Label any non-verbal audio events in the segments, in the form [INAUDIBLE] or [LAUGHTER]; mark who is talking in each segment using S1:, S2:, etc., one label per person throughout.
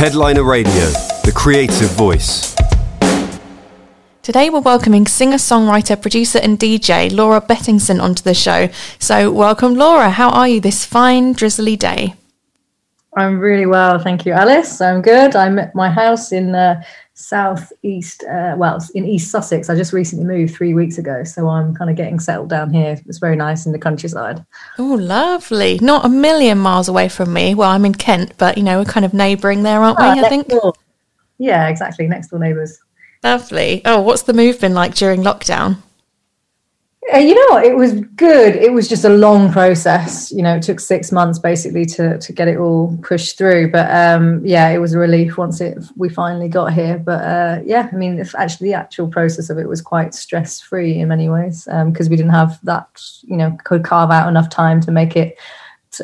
S1: Headliner Radio, the creative voice.
S2: Today we're welcoming singer, songwriter, producer, and DJ Laura Bettinson onto the show. So, welcome, Laura. How are you this fine, drizzly day?
S3: I'm really well, thank you, Alice. I'm good. I'm at my house in uh, southeast, uh, well, in East Sussex. I just recently moved three weeks ago, so I'm kind of getting settled down here. It's very nice in the countryside.
S2: Oh, lovely! Not a million miles away from me. Well, I'm in Kent, but you know we're kind of neighbouring there, aren't ah, we? I think.
S3: Door. Yeah, exactly. Next door neighbours.
S2: Lovely. Oh, what's the move been like during lockdown?
S3: Uh, you know? It was good. It was just a long process. You know, it took six months basically to to get it all pushed through. But um, yeah, it was a relief once it we finally got here. But uh, yeah, I mean, actually, the actual process of it was quite stress free in many ways because um, we didn't have that. You know, could carve out enough time to make it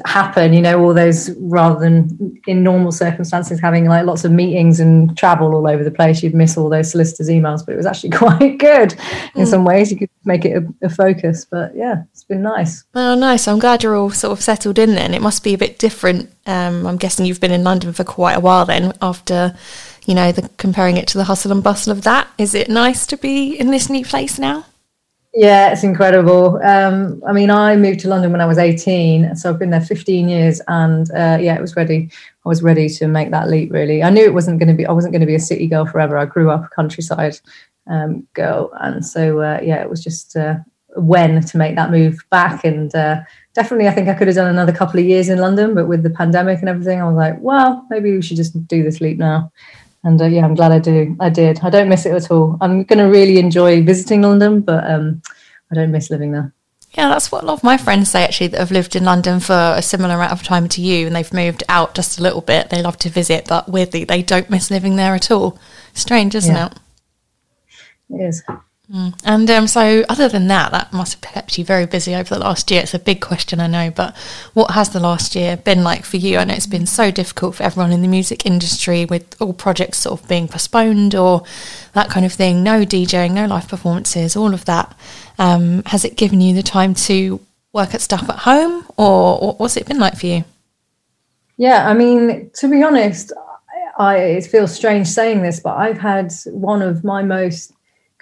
S3: happen you know all those rather than in normal circumstances having like lots of meetings and travel all over the place you'd miss all those solicitors emails but it was actually [LAUGHS] quite good. In mm. some ways you could make it a, a, focus but yeah it's been nice.
S2: Oh nice. I'm glad you're all sort of settled in then. It must be a bit different um, i'm guessing you've been in london for quite a while then after you know the comparing it to the hustle and bustle of that. Is it nice to be in this new place now
S3: yeah, it's incredible. Um, I mean, I moved to London when I was 18, so I've been there 15 years, and uh, yeah, it was ready. I was ready to make that leap. Really, I knew it wasn't going to be. I wasn't going to be a city girl forever. I grew up a countryside um, girl, and so uh, yeah, it was just uh, when to make that move back. And uh, definitely, I think I could have done another couple of years in London, but with the pandemic and everything, I was like, well, maybe we should just do this leap now and uh, yeah, I'm glad I do. I did. I don't miss it at all. I'm going to really enjoy visiting London, but um, I don't miss living there.
S2: Yeah, that's what a lot of my friends say actually that have lived in London for a similar amount of time to you and they've moved out just a little bit. They love to visit, but weirdly, they don't miss living there at all. Strange, isn't yeah. it?
S3: It is.
S2: Mm. And um, so, other than that, that must have kept you very busy over the last year. It's a big question, I know, but what has the last year been like for you? I know it's been so difficult for everyone in the music industry with all projects sort of being postponed or that kind of thing. No DJing, no live performances, all of that. Um, has it given you the time to work at stuff at home, or what's it been like for you?
S3: Yeah, I mean, to be honest, I, it feels strange saying this, but I've had one of my most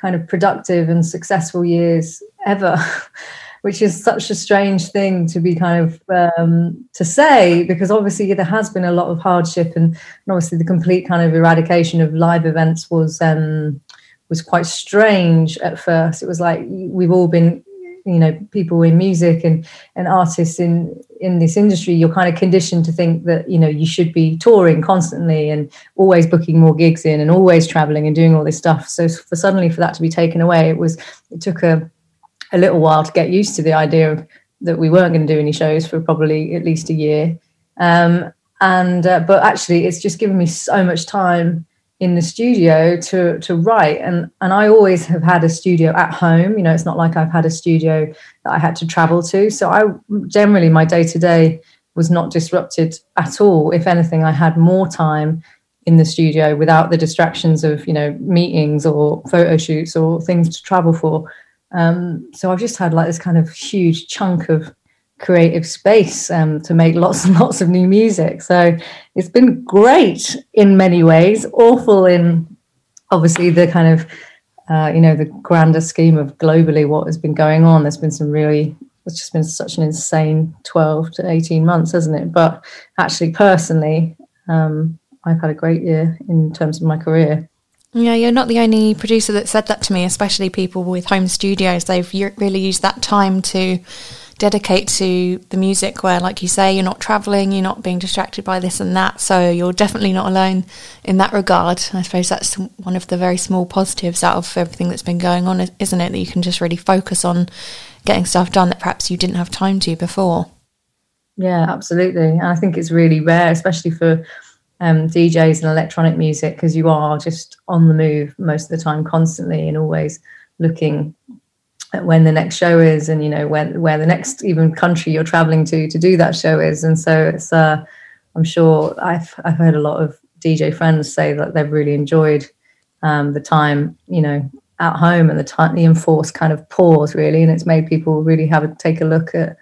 S3: kind of productive and successful years ever [LAUGHS] which is such a strange thing to be kind of um, to say because obviously there has been a lot of hardship and, and, obviously the complete kind of eradication of live events was um, was quite strange at first. It was like we've all been you know people in music and and artists in in this industry you're kind of conditioned to think that you know you should be touring constantly and always booking more gigs in and always traveling and doing all this stuff. So for suddenly for that to be taken away it was it took a a little while to get used to the idea of that we weren't going to do any shows for probably at least a year. Um, and uh, but actually it's just given me so much time in the studio to to write. And and I always have had a studio at home. You know it's not like I've had a studio that I had to travel to. So I generally my day to day was not disrupted at all. If anything I had more time in the studio without the distractions of you know meetings or photo shoots or things to travel for. Um, so I've just had like this kind of huge chunk of creative space um, to make lots and [LAUGHS] lots of new music. So it's been great in many ways, awful in obviously the kind of uh, you know the grander scheme of globally what has been going on. There's been some really it's just been such an insane 12 to 18 months, hasn't it? But actually, personally, um, I've had a great year in terms of my career.
S2: Yeah, you're not the only producer that said that to me, especially people with home studios. They've really used that time to dedicate to the music where like you say you're not traveling you're not being distracted by this and that. So you're definitely not alone in that regard. I suppose that's one of the very small positives out of everything that's been going on isn't it? That you can just really focus on getting stuff done that perhaps you didn't have time to before.
S3: Yeah absolutely. And i think it's really rare especially for um, DJs and electronic music because you are just on the move most of the time constantly and always looking when the next show is and you know when where the next even country you're traveling to to do that show is. And so it's uh i'm sure i've i've heard a lot of dj friends say that they've really enjoyed um, the time you know at home and the time the enforced kind of pause really. And it's made people really have a take a look at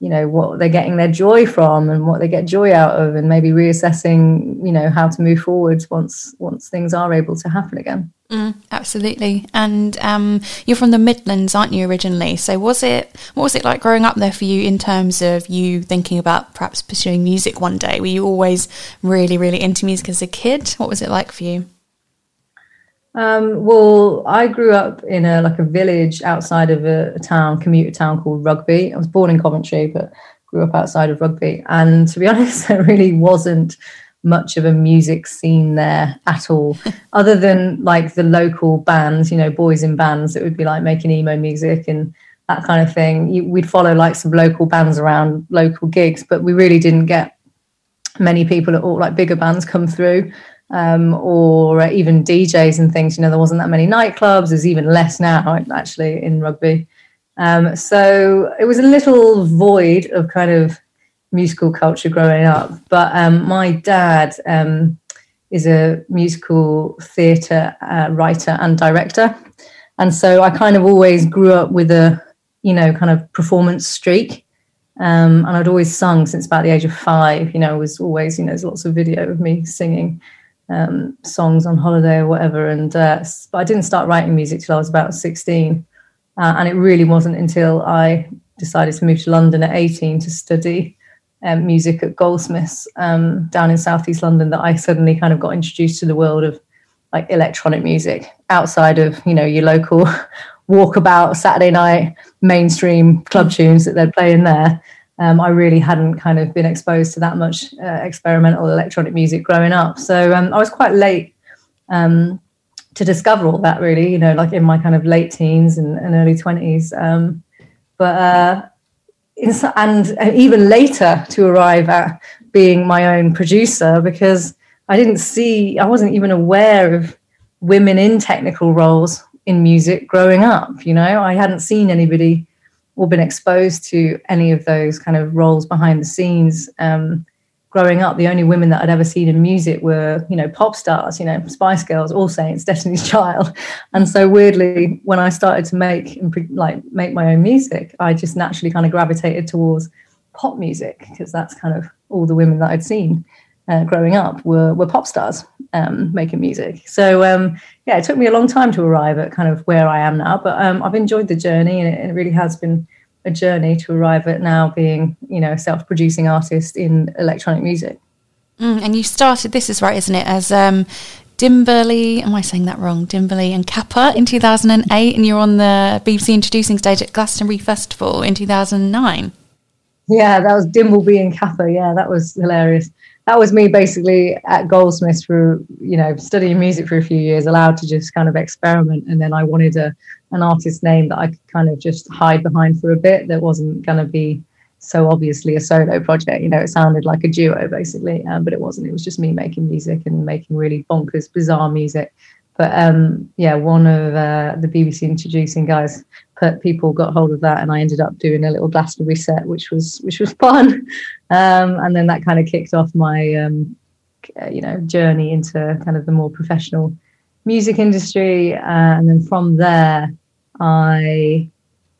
S3: you know what they're getting their joy from and what they get joy out of and maybe reassessing you know how to move forwards once once things are able to happen again
S2: mm, absolutely. And um, you're from the midlands aren't you originally? So was it what was it like growing up there for you in terms of you thinking about perhaps pursuing music one day? Were you always really really into music as a kid? What was it like for you?
S3: Um, well, I grew up in a like a village outside of a, a, town, commuter town called Rugby. I was born in Coventry, but grew up outside of Rugby. And to be [LAUGHS] honest, there really wasn't much of a music scene there at all, [LAUGHS] other than like the local bands, you know, boys in bands that would be like making emo music and that kind of thing. You, we'd follow like some local bands around local gigs, but we really didn't get many people at all, like bigger bands come through um, or even DJs and things. You know, there wasn't that many nightclubs. There's even less now, actually, in rugby. Um, so it was a little void of kind of musical culture growing up. But um, my dad um, is a musical theatre uh, writer and director. And so I kind of always grew up with a, you know, kind of performance streak. Um, and I'd always sung since about the age of five. You know, was always, you know, there's lots of video of me singing um, songs on holiday or whatever. And uh, but I didn't start writing music till I was about 16, uh, and it really wasn't until I decided to move to London at 18 to study um, music at Goldsmiths um, down in southeast London that I suddenly kind of got introduced to the world of like electronic music outside of you know your local [LAUGHS] walkabout Saturday night mainstream club tunes that they'd play in there um, I really hadn't kind of been exposed to that much uh, experimental electronic music growing up. So um, I was quite late um, to discover all that, really, you know, like in my kind of late teens and, and early 20s. Um, but, uh, and even later to arrive at being my own producer because I didn't see, I wasn't even aware of women in technical roles in music growing up. You know, I hadn't seen anybody or been exposed to any of those kind of roles behind the scenes um, growing up the only women that i'd ever seen in music were you know pop stars you know spice girls all saints [LAUGHS] destiny's child and so weirdly when i started to make and like make my own music i just naturally kind of gravitated towards pop music because that's kind of all the women that i'd seen uh, growing up were were pop stars um, making music. So um, yeah, it took me a long time to arrive at kind of where I am now, but um, I've enjoyed the journey, and it, it, really has been a journey to arrive at now being you know a self-producing artist in electronic music.
S2: Mm, and you started this is right, isn't it? As um, Dimberly, am I saying that wrong? Dimberly and Capper in 2008, and you're on the BBC introducing stage at Glastonbury Festival in 2009.
S3: Yeah, that was Dimbleby and Capper. Yeah, that was hilarious that was me basically at Goldsmiths for you know studying music for a few years, allowed to just kind of experiment, and then I wanted a an artist name that I could kind of just hide behind for a bit that wasn't going to be so obviously a solo project. You know, it sounded like a duo basically, um, but it wasn't. It was just me making music and making really bonkers, bizarre music. But um, yeah, one of uh, the BBC introducing guys put people got hold of that, and I ended up doing a little Glastonbury set, which was which was [LAUGHS] fun. Um, and then that kind of kicked off my um, uh, you know journey into kind of the more professional music industry, uh, and then from there I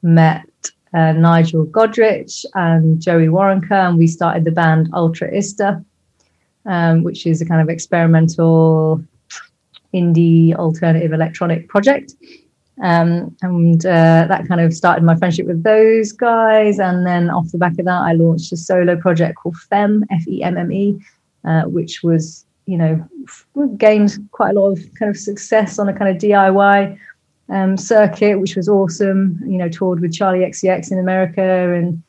S3: met uh, Nigel Godrich and Joey Waronker, and we started the band Ultraísta, um, which is a kind of experimental indie alternative electronic project. Um, and uh, that kind of started my friendship with those guys. And then off the back of that, I launched a solo project called FEMME, F E M M E, uh, which was, you know, gained quite a lot of kind of success on a kind of DIY um, circuit, which was awesome. You know, toured with Charli XCX in America and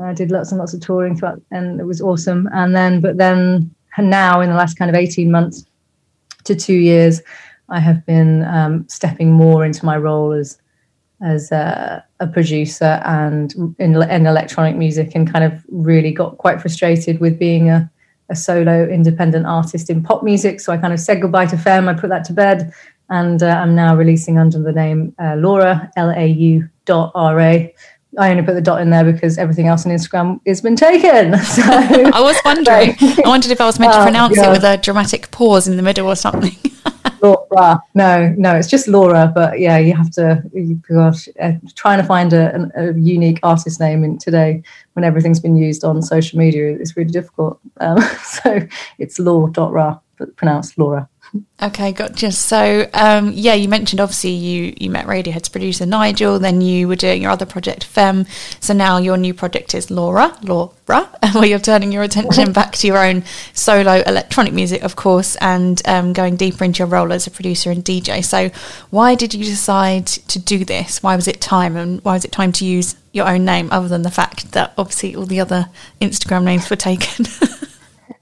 S3: uh, did lots and lots of touring throughout, and it was awesome. And then, but then now in the last kind of 18 months, to two years, I have been um, stepping more into my role as as a, a producer and in, in, electronic music, and kind of really got quite frustrated with being a, a solo independent artist in pop music. So I kind of said goodbye to Femme. I put that to bed, and uh, I'm now releasing under the name uh, Laura L A U dot R A. I only put the dot in there because everything else on Instagram has been taken. [LAUGHS] So,
S2: I was wondering. [LAUGHS] I wondered if I was meant to oh, pronounce it with a dramatic pause in the middle or something. [LAUGHS]
S3: Laura. No, no, it's just Laura. But yeah, you have to. Gosh, uh, trying to find a, a, unique artist name in today when everything's been used on social media is really difficult. Um, so it's Lau.ra, but pronounced Laura.
S2: Okay, gotcha. So, um, yeah, you mentioned obviously you you met Radiohead's producer Nigel, then you were doing your other project Femme. So now your new project is Laura, Laura, [LAUGHS] where you're turning your attention [LAUGHS] back to your own solo electronic music, of course, and um, going deeper into your role as a producer and DJ. So, why did you decide to do this? Why was it time, and why was it time to use your own name, other than the fact that obviously all the other Instagram names were taken? [LAUGHS]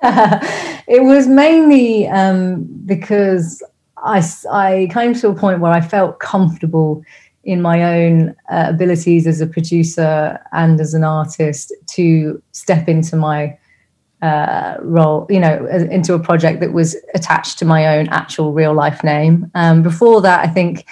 S2: [LAUGHS]
S3: it was mainly um, because I, I came to a point where I felt comfortable in my own uh, abilities as a producer and as an artist to step into my uh, role, you know, into a project that was attached to my own actual real life name. Um, before that, I think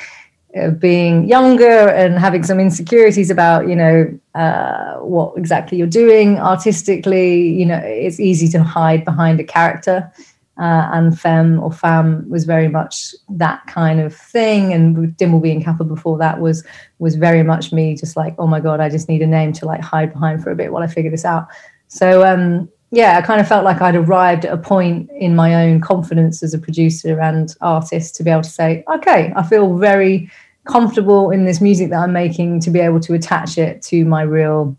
S3: being younger and having some insecurities about you know uh, what exactly you're doing artistically you know it's easy to hide behind a character. Uh, and femme or femme was very much that kind of thing. And dimbleby and Capper before that was was very much me just like oh my god i just need a name to like hide behind for a bit while i figure this out. So um yeah, I kind of felt like I'd arrived at a point in my own confidence as a producer and artist to be able to say, okay, I feel very comfortable in this music that I'm making to be able to attach it to my real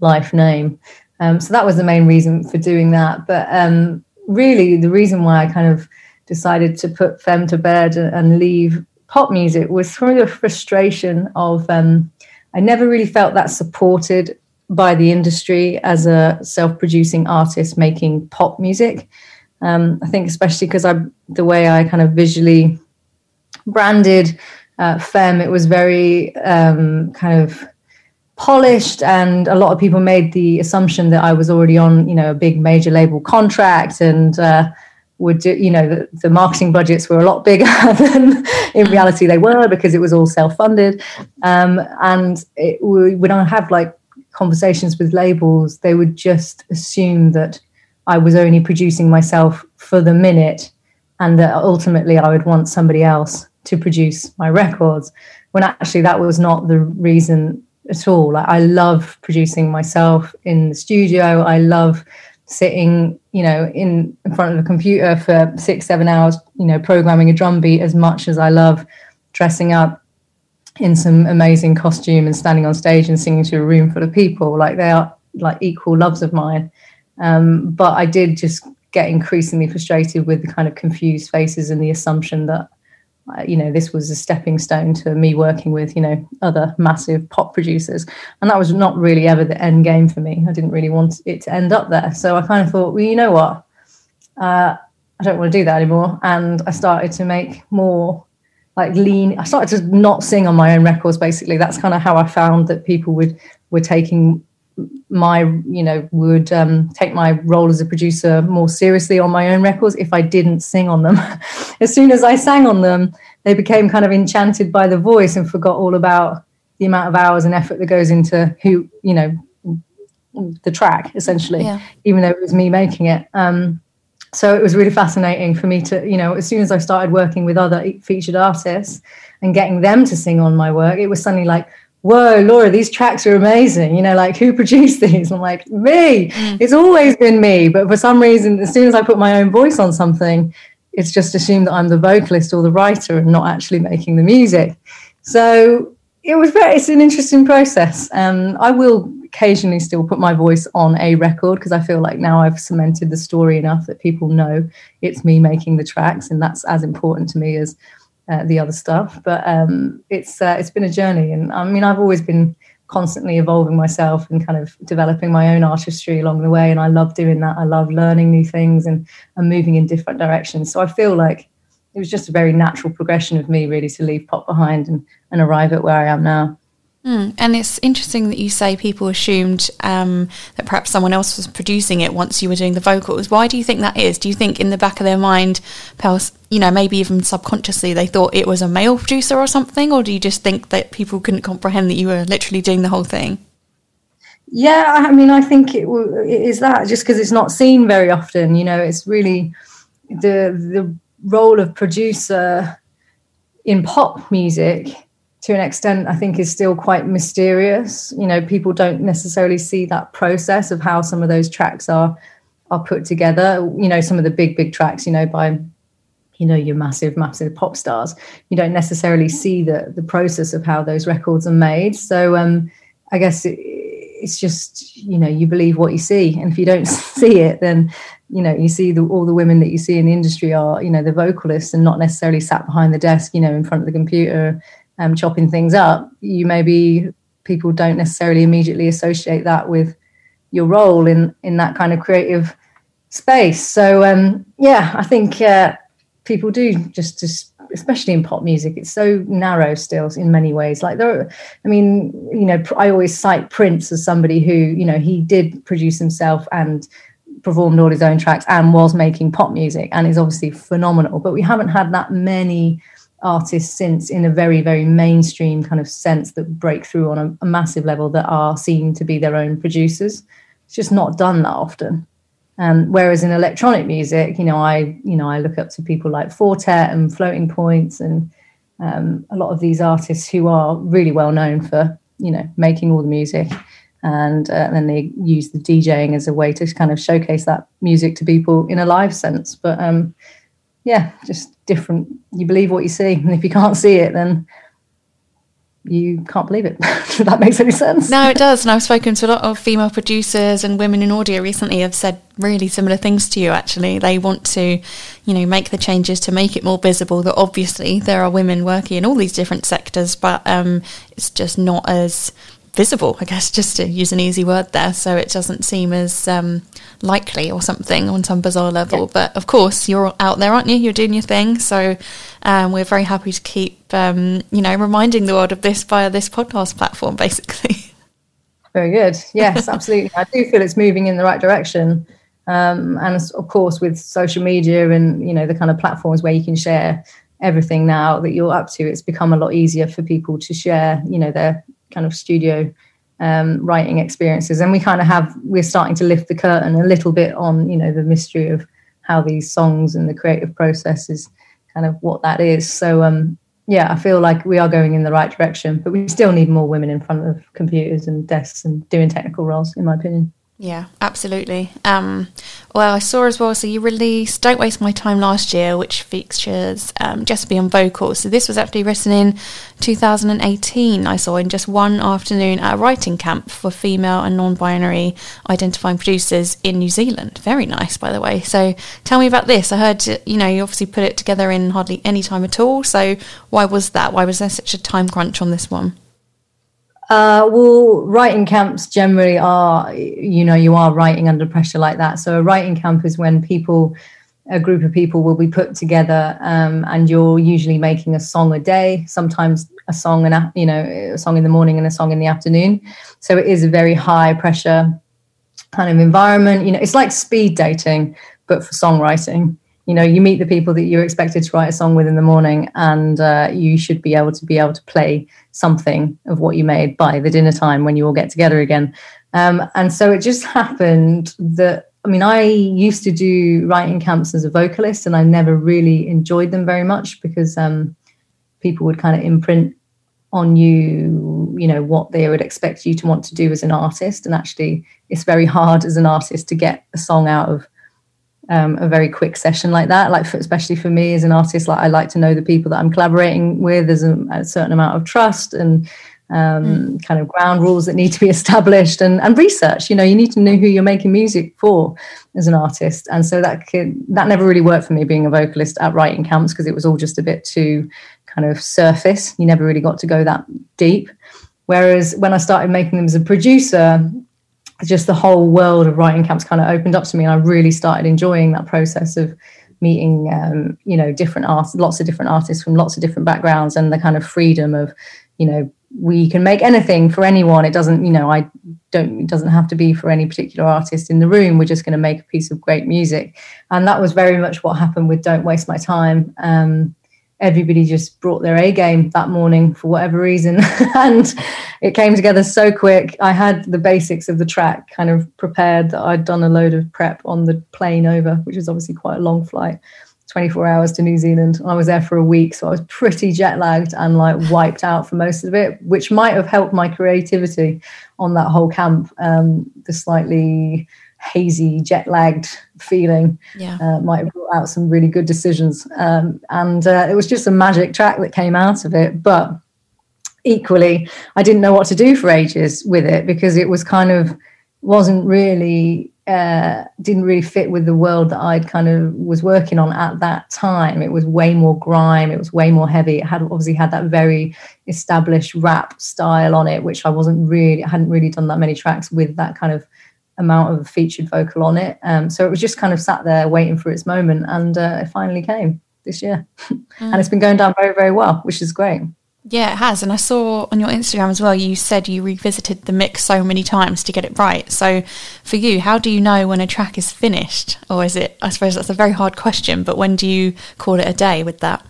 S3: life name. Um, so that was the main reason for doing that. But um, really, the reason why I kind of decided to put Femme to bed and leave pop music was through the frustration of um, I never really felt that supported by the industry as a self-producing artist making pop music. Um, I think especially because I the way I kind of visually branded uh, Femme, it was very um, kind of polished, and a lot of people made the assumption that I was already on, you know, a big major label contract and uh, would do, you know, the, the, marketing budgets were a lot bigger [LAUGHS] than in reality they were because it was all self-funded. Um, and it, when I have like conversations with labels, they would just assume that I was only producing myself for the minute and that ultimately I would want somebody else to produce my records when actually that was not the reason at all. Like i love producing myself in the studio. I love sitting you know in, in front of a computer for six seven hours you know programming a drum beat as much as i love dressing up in some amazing costume and standing on stage and singing to a room full of people. Like they are like equal loves of mine. Um, but i did just get increasingly frustrated with the kind of confused faces and the assumption that you know this was a stepping stone to me working with you know other massive pop producers. And that was not really ever the end game for me. I didn't really want it to end up there. So i kind of thought well you know what? Uh, i don't want to do that anymore. And i started to make more like lean. I started to not sing on my own records basically. That's kind of how i found that people would were taking my you know would um, take my role as a producer more seriously on my own records if I didn't sing on them. [LAUGHS] as soon as I sang on them, they became kind of enchanted by the voice and forgot all about the amount of hours and effort that goes into who you know the track essentially, yeah. even though it was me making it. Um, so it was really fascinating for me to you know as soon as I started working with other featured artists and getting them to sing on my work, it was suddenly like whoa, Laura, these tracks are amazing. You know, like who produced these? I'm like, me. Mm. It's always been me. But for some reason, as soon as I put my own voice on something, it's just assumed that I'm the vocalist or the writer and not actually making the music. So it was very, it's an interesting process. Um, I will occasionally still put my voice on a record because I feel like now I've cemented the story enough that people know it's me making the tracks, and that's as important to me as uh, the other stuff. But um, it's uh, it's been a journey, and I mean I've always been constantly evolving myself and kind of developing my own artistry along the way, and I love doing that. I love learning new things and and moving in different directions. So I feel like it was just a very natural progression of me really to leave pop behind and and arrive at where I am now.
S2: Mm, and it's interesting that you say people assumed um, that perhaps someone else was producing it once you were doing the vocals. Why do you think that is? Do you think in the back of their mind, you know, maybe even subconsciously, they thought it was a male producer or something? Or do you just think that people couldn't comprehend that you were literally doing the whole thing?
S3: Yeah, I mean, I think it, it is that just because it's not seen very often. You know, it's really the the role of producer in pop music to an extent i think is still quite mysterious. You know people don't necessarily see that process of how some of those tracks are are put together. You know some of the big big tracks you know by you know your massive massive pop stars you don't necessarily see the the process of how those records are made. So um i guess it, it's just you know you believe what you see. And if you don't [LAUGHS] see it then you know you see the, all the women that you see in the industry are you know the vocalists and not necessarily sat behind the desk you know in front of the computer um, chopping things up you maybe people don't necessarily immediately associate that with your role in in that kind of creative space. So um yeah i think uh, people do just just especially in pop music it's so narrow still in many ways. Like there are, i mean you know i always cite prince as somebody who you know he did produce himself and performed all his own tracks and was making pop music and is obviously phenomenal but we haven't had that many artists since in a very very mainstream kind of sense that break through on a, a massive level that are seen to be their own producers. It's just not done that often. Um, whereas in electronic music, you know, I you know I look up to people like Four Tet and Floating Points and um, a lot of these artists who are really well known for you know making all the music, and uh, then they use the DJing as a way to kind of showcase that music to people in a live sense. But um, yeah, just different. You believe what you see, and if you can't see it, then you can't believe it. [LAUGHS] if that makes any sense.
S2: No, it does. And I've spoken to a lot of female producers and women in audio recently have said really similar things to you actually. They want to, you know, make the changes to make it more visible that obviously there are women working in all these different sectors, but um, it's just not as visible, I guess, just to use an easy word there. So it doesn't seem as um, likely or something on some bizarre level. Yeah. But of course, you're out there, aren't you? You're doing your thing. So um, we're very happy to keep, um, you know, reminding the world of this via this podcast platform, basically. [LAUGHS]
S3: Very good. Yes, absolutely. I do feel it's moving in the right direction. Um, and of course, with social media and you know the kind of platforms where you can share everything now that you're up to, it's become a lot easier for people to share, you know, their kind of studio um, writing experiences. And we kind of have we're starting to lift the curtain a little bit on you know the mystery of how these songs and the creative process is kind of what that is. So um, yeah, I feel like we are going in the right direction, but we still need more women in front of computers and desks and doing technical roles, in my opinion.
S2: Yeah, absolutely. Um, well, I saw as well, so you released Don't Waste My Time last year, which features um, JessB on vocals. So this was actually written in 2018, I saw, in just one afternoon at a writing camp for female and non binary identifying producers in New Zealand. Very nice, by the way. So tell me about this. I heard, you know, you obviously put it together in hardly any time at all. So why was that? Why was there such a time crunch on this one?
S3: Uh, well, writing camps generally are, you know, you are writing under pressure like that. So a writing camp is when people, a group of people will be put together, um, and you're usually making a song a day. Sometimes a song and you know, a song in the morning and a song in the afternoon. So it is a very high pressure kind of environment. You know, it's like speed dating, but for songwriting you know you meet the people that you're expected to write a song with in the morning and uh, you should be able to be able to play something of what you made by the dinner time when you all get together again. Um, and so it just [LAUGHS] happened that i mean i used to do writing camps as a vocalist and i never really enjoyed them very much because um, people would kind of imprint on you you know what they would expect you to want to do as an artist. And actually it's very hard as an artist to get a song out of um, a very quick session like that. Like, for, especially for me as an artist, like I like to know the people that I'm collaborating with. There's a, a certain amount of trust and um, mm. kind of ground rules that need to be [LAUGHS] established and, and research. You know, you need to know who you're making music for as an artist. And so that could, that never really worked for me being a vocalist at writing camps because it was all just a bit too kind of surface. You never really got to go that deep. Whereas when I started making them as a producer, just the whole world of writing camps kind of opened up to me and i really started enjoying that process of meeting um, you know different artists lots of different artists from lots of different backgrounds and the kind of freedom of you know we can make anything for anyone. It doesn't you know i don't it doesn't have to be for any particular artist in the room. We're just going to make a piece of great music. And that was very much what happened with don't waste my time. Um, everybody just brought their A game that morning for whatever reason. [LAUGHS] and it came together so quick. I had the basics of the track kind of prepared that I'd done a load of prep on the plane over, which was obviously quite a long flight. 24 hours to New Zealand. I was there for a week, so I was pretty jet lagged and like wiped out for most of it, which might have helped my creativity on that whole camp. Um, the slightly hazy, jet lagged feeling
S2: Yeah.
S3: uh, might have brought out some really good decisions. Um, and uh, it was just a magic track that came out of it. But equally, I didn't know what to do for ages with it because it was kind of wasn't really uh, didn't really fit with the world that I'd kind of was working on at that time. It was way more grime. It was way more heavy. It had obviously had that very established rap style on it, which I wasn't really I hadn't really done that many tracks with that kind of amount of featured vocal on it. Um, so it was just kind of sat there waiting for its moment, and uh, it finally came this year, [LAUGHS] and it's been going down very very well, which is great.
S2: Yeah, it has. And I saw on your Instagram as well, you said you revisited the mix so many times to get it right. So for you, how do you know when a track is finished? Or is it, I suppose that's a very hard question, but when do you call it a day with that?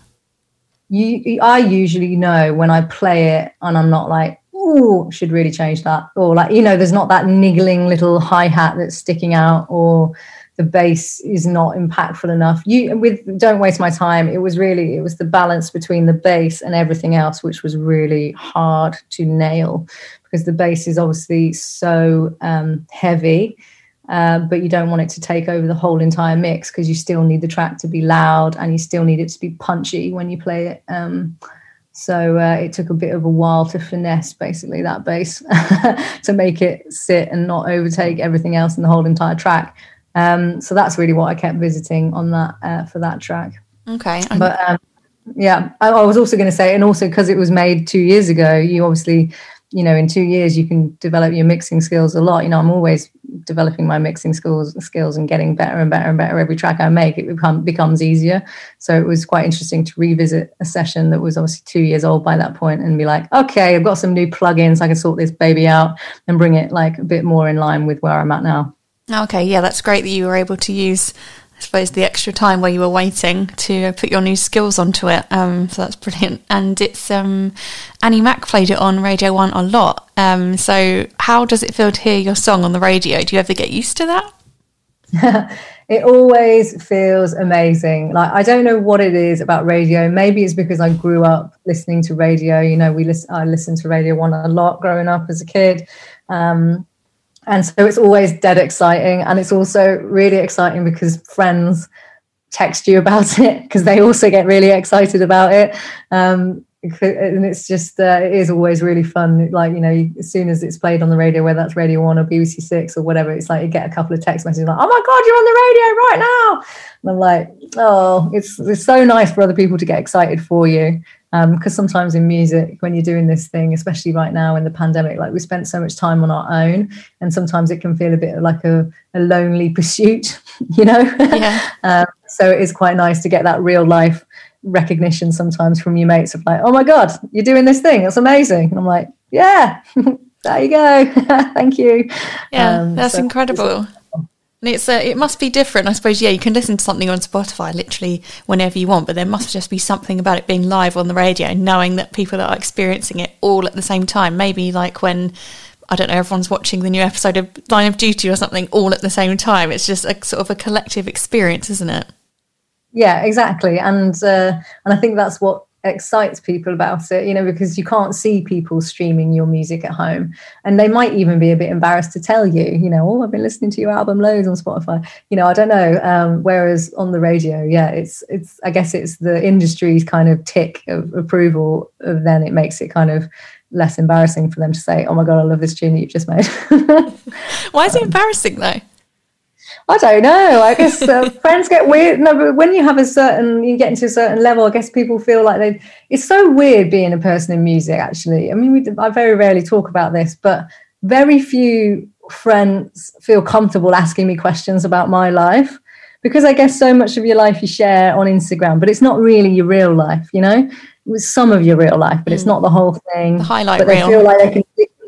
S3: you I usually know when I play it and I'm not like, ooh, should really change that. Or like, you know, there's not that niggling little hi-hat that's sticking out or the bass is not impactful enough. You with Don't Waste My Time, it was really it was the balance between the bass and everything else, which was really hard to nail because the bass is obviously so um, heavy. Uh, but you don't want it to take over the whole entire mix because you still need the track to be loud and you still need it to be punchy when you play it. Um, so uh, it took a bit of a while to finesse basically that bass [LAUGHS] to make it sit and not overtake everything else in the whole entire track. Um, so that's really what I kept visiting on that uh, for that track.
S2: Okay.
S3: But um, yeah, I, I was also going to say, and also because it was made two years ago, you obviously, you know, in two years you can develop your mixing skills a lot. You know, I'm always developing my mixing skills, skills, and getting better and better and better every track I make. It become, becomes easier. So it was quite interesting to revisit a session that was obviously two years old by that point and be like, okay, I've got some new plugins. I can sort this baby out and bring it like a bit more in line with where I'm at now.
S2: Okay, yeah, that's great that you were able to use, I suppose, the extra time where you were waiting to put your new skills onto it. Um, so that's brilliant. And it's um, Annie Mac played it on Radio One a lot. Um, so how does it feel to hear your song on the radio? Do you ever get used to that? [LAUGHS]
S3: it always feels amazing. Like I don't know what it is about radio. Maybe it's because I grew up listening to radio. You know, we listen. I listened to Radio One a lot growing up as a kid, um, and so it's always dead exciting. And it's also really exciting because friends text you about [LAUGHS] it because they also get really excited about it. Um, and it's just uh, it is always really fun. Like you know as soon as it's played on the radio whether that's radio one or bbc six or whatever it's like you get a couple of text messages like oh my god you're on the radio right now. And i'm like oh it's it's so nice for other people to get excited for you. Because um, sometimes in music when you're doing this thing especially right now in the pandemic like we spent so much time on our own and sometimes it can feel a bit like a, a lonely [LAUGHS] pursuit you know?
S2: Yeah. [LAUGHS]
S3: um, so it is quite nice to get that real life recognition sometimes from your mates of like, oh my God, you're doing this thing. It's amazing. And I'm like, yeah, [LAUGHS] there you go. [LAUGHS] Thank you.
S2: Yeah,
S3: Um,
S2: that's
S3: so-
S2: incredible. And it's uh, it must be different, I suppose. Yeah, you can listen to something on Spotify literally whenever you want, but there must just be something about it being live on the radio, knowing that people are experiencing it all at the same time. Maybe like when I don't know, everyone's watching the new episode of Line of Duty or something all at the same time. It's just a sort of a collective experience, isn't it?
S3: Yeah, exactly. And uh, and I think that's what excites people about it, you know, because you can't see people streaming your music at home. And they might even be a bit embarrassed to tell you, you know, oh, I've been listening to your album loads on Spotify. You know, I don't know. Um, whereas on the radio, yeah, it's it's I guess it's the industry's kind of tick of approval, of then it makes it kind of less embarrassing for them to say, Oh my god, I love this tune that you've just made. [LAUGHS]
S2: Why is it embarrassing though?
S3: I don't know. I guess uh, [LAUGHS] friends get weird. No, but when you have a certain, you get into a certain level. I guess people feel like they. It's so weird being a person in music. Actually, I mean, we, I very rarely talk about this, but very few friends feel comfortable asking me questions about my life because I guess so much of your life you share on Instagram, but it's not really your real life. You know, it's some of your real life, but it's not the whole thing.
S2: The highlight
S3: but they
S2: reel.
S3: feel like they can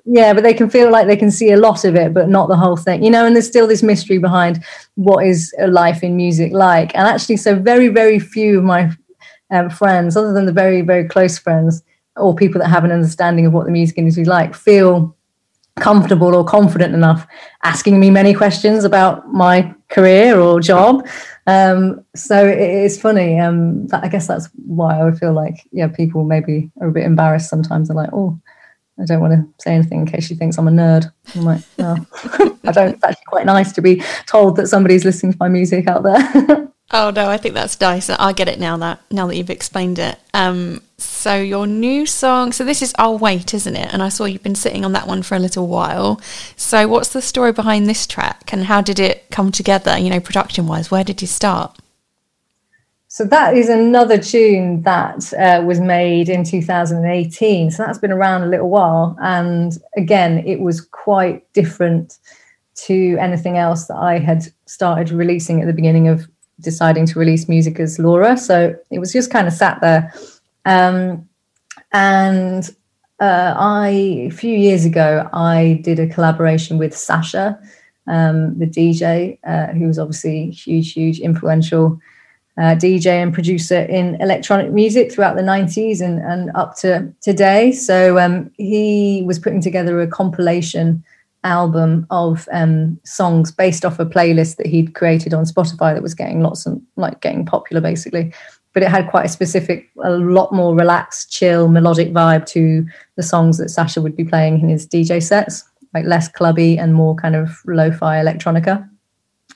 S3: yeah but they can feel like they can see a lot of it but not the whole thing you know and there's still this mystery behind what is a life in music like and actually so very very few of my um, friends other than the very very close friends or people that have an understanding of what the music industry is like feel comfortable or confident enough asking me many questions about my career or job. Um, so it, it's funny. Um, that, I guess that's why I would feel like, yeah, people maybe are a bit embarrassed sometimes. They're like, oh, I don't want to say anything in case she thinks I'm a nerd. I'm like, no, [LAUGHS] I don't. It's actually quite nice to be told that somebody's listening to my music out there. [LAUGHS]
S2: oh no, I think that's nice. I get it now that now that you've explained it. Um, so your new song, so this is I'll Wait, isn't it? And I saw you've been sitting on that one for a little while. So what's the story behind this track, and how did it come together? You know, production wise, where did you start?
S3: So that is another tune that uh, was made in 2018. So that's been around a little while. And again, it was quite different to anything else that I had started releasing at the beginning of deciding to release music as Laura. So it was just kind of sat there. Um, and uh, I, a few years ago, I did a collaboration with Sasha, um, the DJ, uh, who was obviously huge, huge, influential uh, DJ and producer in electronic music throughout the 90s and, and up to today. So um, he was putting together a compilation album of um, songs based off a playlist that he'd created on Spotify that was getting lots of like getting popular basically. But it had quite a specific, a lot more relaxed, chill, melodic vibe to the songs that Sasha would be playing in his DJ sets, like less clubby and more kind of lo fi electronica.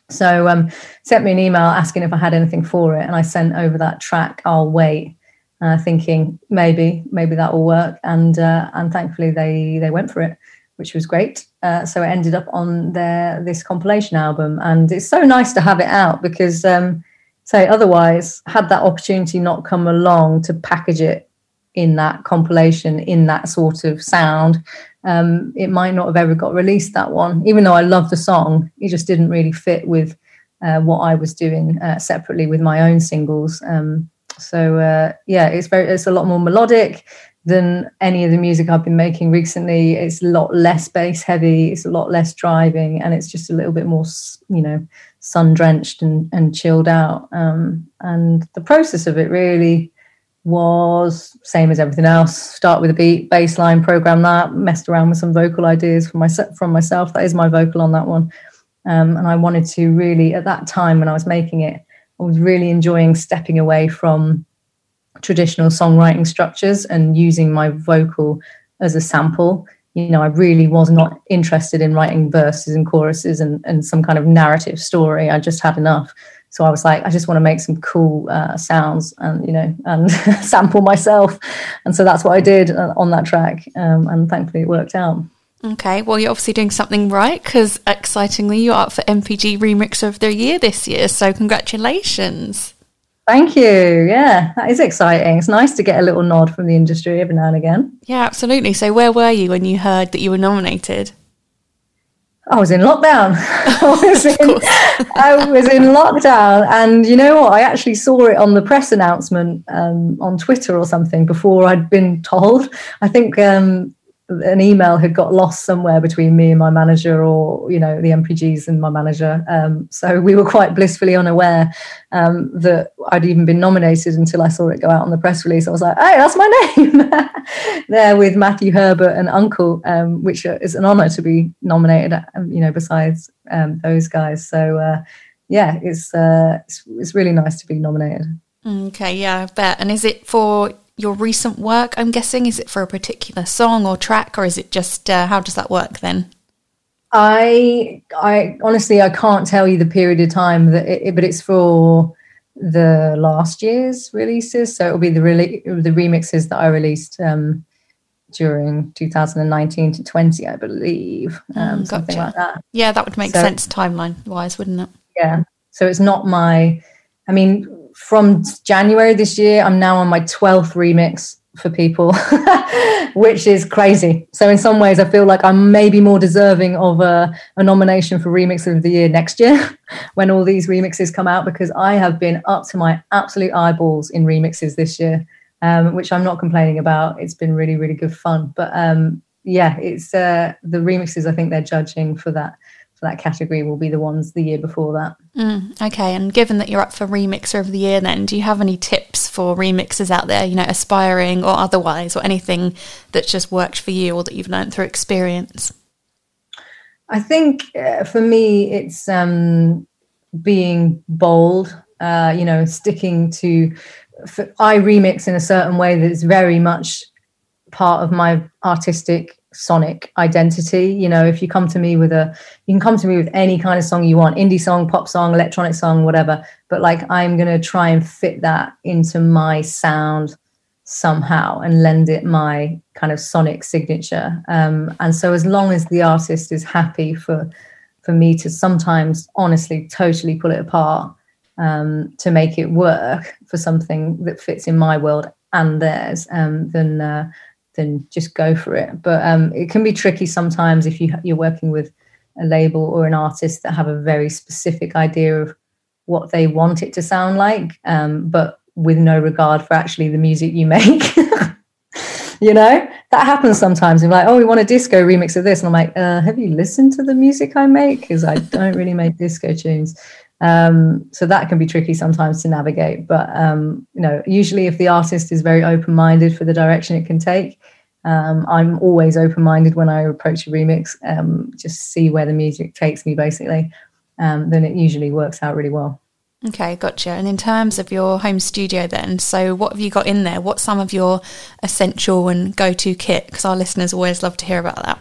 S3: So um, sent me an email asking if I had anything for it, and I sent over that track. I'll wait, uh, thinking maybe maybe that will work, and uh, and thankfully they they went for it, which was great. Uh, so it ended up on their this compilation album, and it's so nice to have it out because um, say otherwise had that opportunity not come along to package it in that compilation in that sort of sound um, it might not have ever got released that one. Even though i love the song it just didn't really fit with uh, what i was doing uh, separately with my own singles. Um, so uh, yeah it's very it's a lot more melodic than any of the music i've been making recently. It's a lot less bass heavy it's a lot less driving and it's just a little bit more you know sun drenched and, and chilled out. Um, and the process of it really was same as everything else. Start with a beat, bass line, program that, messed around with some vocal ideas from my from myself. That is my vocal on that one. Um, and I wanted to really, at that time when I was making it, I was really enjoying stepping away from traditional songwriting structures and using my vocal as a sample. You know, I really was not interested in writing verses and choruses and, and some kind of narrative story. I just had enough. So I was like, I just want to make some cool uh, sounds and you know and [LAUGHS] sample myself, and so that's what I did uh, on that track, um, and thankfully it worked out.
S2: Okay, well, you're obviously doing something right because excitingly, you're up for MPG Remixer of the Year this year. So, congratulations.
S3: Thank you. Yeah, that is exciting. It's nice to get a little nod from the industry every now and again.
S2: Yeah, absolutely. So, where were you when you heard that you were nominated?
S3: I was in lockdown. [LAUGHS] [LAUGHS] I, was in, I was in lockdown. And you know what? I actually saw it on the press announcement um, on Twitter or something before I'd been told. I think um, an email had got lost somewhere between me and my manager or you know the MPGs and my manager. Um, so we were quite blissfully unaware um, that I'd even been nominated until I saw it go out on the press release. I was like hey that's my name. [LAUGHS] There with Matthew Herbert and UNKLE um, which is an honor to be nominated um, you know besides um, those guys. So uh, yeah it's, uh, it's it's really nice to be nominated.
S2: Okay yeah I bet. And is it for your recent work, I'm guessing? Is it for a particular song or track, or is it just uh, how does that work then?
S3: I, I honestly, I can't tell you the period of time that, it, but it's for the last year's releases. So it'll be the really the remixes that I released um, during 2019 to 20, I believe, um, mm, gotcha. something like that.
S2: Yeah, that would make so, sense timeline wise, wouldn't it?
S3: Yeah. So it's not my. I mean, from January this year, I'm now on my 12th remix for people, [LAUGHS] which is crazy. So in some ways, I feel like I'm maybe more deserving of a, a nomination for Remix of the Year next year [LAUGHS] when all these remixes come out because I have been up to my absolute eyeballs in remixes this year, um, which I'm not complaining about. It's been really, really good fun. But um, yeah, it's uh, the remixes. I think they're judging for that that category will be the ones the year before that.
S2: Mm, okay, and given that you're up for remixer of the year, then do you have any tips for remixers out there? You know, aspiring or otherwise, or anything that's just worked for you or that you've learned through experience?
S3: I think uh, for me, it's um, being bold. Uh, you know, sticking to. I remix in a certain way that is very much part of my artistic sonic identity. You know, if you come to me with a, you can come to me with any kind of song you want indie song, pop song, electronic song, whatever. But like, I'm going to try and fit that into my sound somehow and lend it my kind of sonic signature. Um, and so, as long as the artist is happy for, for me to sometimes honestly totally pull it apart um, to make it work for something that fits in my world and theirs, um, then uh, then just go for it. But um, it can be tricky sometimes if you you're working with a label or an artist that have a very specific idea of what they want it to sound like, um, but with no regard for actually the music you make. [LAUGHS] you know that happens sometimes. I'm like, oh, we want a disco remix of this, and I'm like, uh, have you listened to the music I make? Because I don't really make disco tunes. Um, so that can be tricky sometimes to navigate. But um, you know, usually if the artist is very open-minded for the direction it can take, um, I'm always open-minded when I approach a remix. Um, just see where the music takes me, basically. Um, then it usually works out really well.
S2: Okay, gotcha. And in terms of your home studio, then, so what have you got in there? What's some of your essential and go-to kit? Because our listeners always love to hear about that.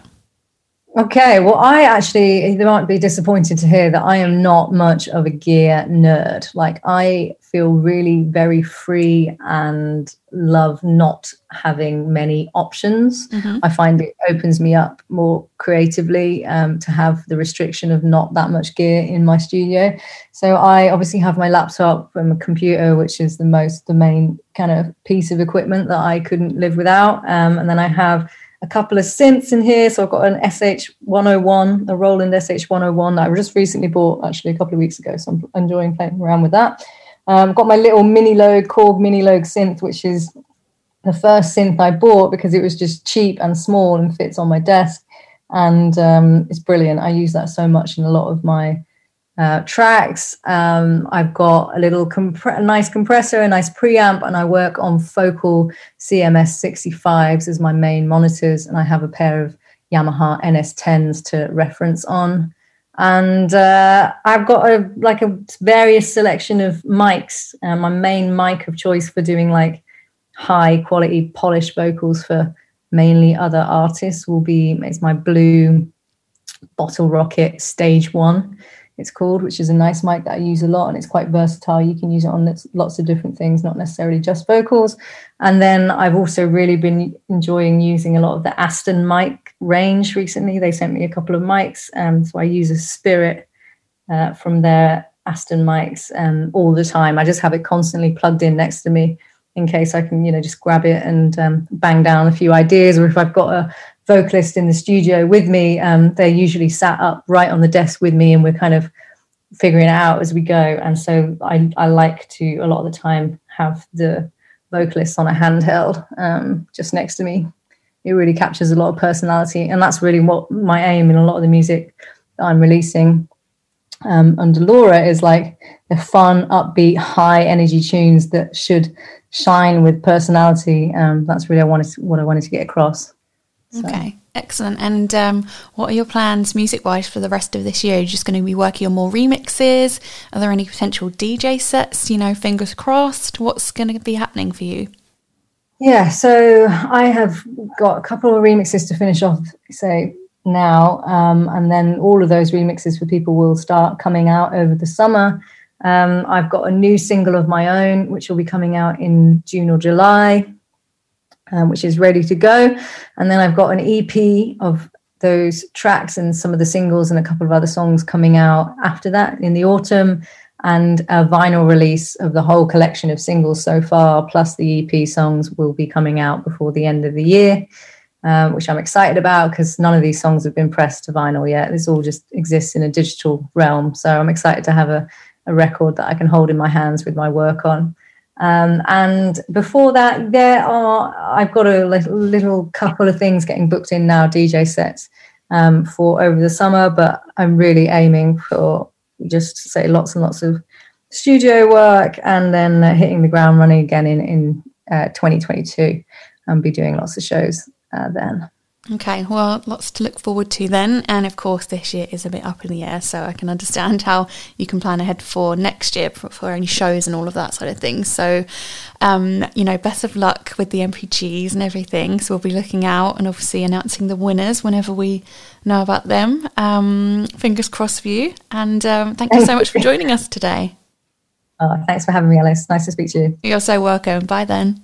S3: Okay, well, I actually, they might be disappointed to hear that I am not much of a gear nerd. Like, I feel really very free and love not having many options. Mm-hmm. I find it opens me up more creatively um, to have the restriction of not that much gear in my studio. So, I obviously have my laptop and my computer, which is the most, the main kind of piece of equipment that I couldn't live without. Um, and then I have a couple of synths in here. So I've got an SH101, a Roland SH101 that I just recently bought actually a couple of weeks ago. So I'm enjoying playing around with that. Um, I've got my little Minilogue Korg Minilogue synth, which is the first synth I bought because it was just cheap and small and fits on my desk. And um, it's brilliant. I use that so much in a lot of my uh, tracks. Um, I've got a little a nice compressor, a nice preamp, and I work on Focal CMS 65s as my main monitors. And I have a pair of Yamaha NS10s to reference on. And uh, I've got a like a various selection of mics. Uh, my main mic of choice for doing like high quality polished vocals for mainly other artists will be it's my blue bottle rocket stage one it's called, which is a nice mic that I use a lot and it's quite versatile. You can use it on lots of different things, not necessarily just vocals. And then I've also really been enjoying using a lot of the Aston mic range recently. They sent me a couple of mics, um, so I use a Spirit uh, from their Aston mics um, all the time. I just have it constantly plugged in next to me in case I can, you know, just grab it and um, bang down a few ideas, or if I've got a vocalist in the studio with me, um, they're usually sat up right on the desk with me, and we're kind of figuring it out as we go. And so I, I like to a lot of the time have the vocalist on a handheld um, just next to me. It really captures a lot of personality, and that's really what my aim in a lot of the music that I'm releasing um, under Lau.ra is like the fun, upbeat, high energy tunes that should shine with personality. Um, that's really I wanted to, what I wanted to get across.
S2: So. Okay, excellent. And um, what are your plans music wise for the rest of this year? Are you just going to be working on more remixes? Are there any potential DJ sets? You know, fingers crossed. What's going to be happening for you?
S3: Yeah, so I have got a couple of remixes to finish off, say, now. Um, and then all of those remixes for people will start coming out over the summer. Um, I've got a new single of my own, which will be coming out in June or July um, which is ready to go. And then I've got an EP of those tracks and some of the singles and a couple of other songs coming out after that in the autumn and a vinyl release of the whole collection of singles so far plus the ep songs will be coming out before the end of the year um, which i'm excited about because none of these songs have been pressed to vinyl yet. This all just exists in a digital realm. So i'm excited to have a, a record that i can hold in my hands with my work on um, and before that, there are I've got a little, couple of things getting booked in now, DJ sets um, for over the summer. But I'm really aiming for just say lots and lots of studio work, and then uh, hitting the ground running again in in uh, 2022, and be doing lots of shows uh, then.
S2: Okay, well, lots to look forward to then. And of course, this year is a bit up in the air, so I can understand how you can plan ahead for next year for, for any shows and all of that sort of thing. So, um, you know, best of luck with the MPGs and everything. So, we'll be looking out and obviously announcing the winners whenever we know about them. Um, fingers crossed for you. And um, thank you so much for [LAUGHS] joining us today.
S3: Oh, thanks for having me, Alice. Nice to speak to you.
S2: You're so welcome. Bye then.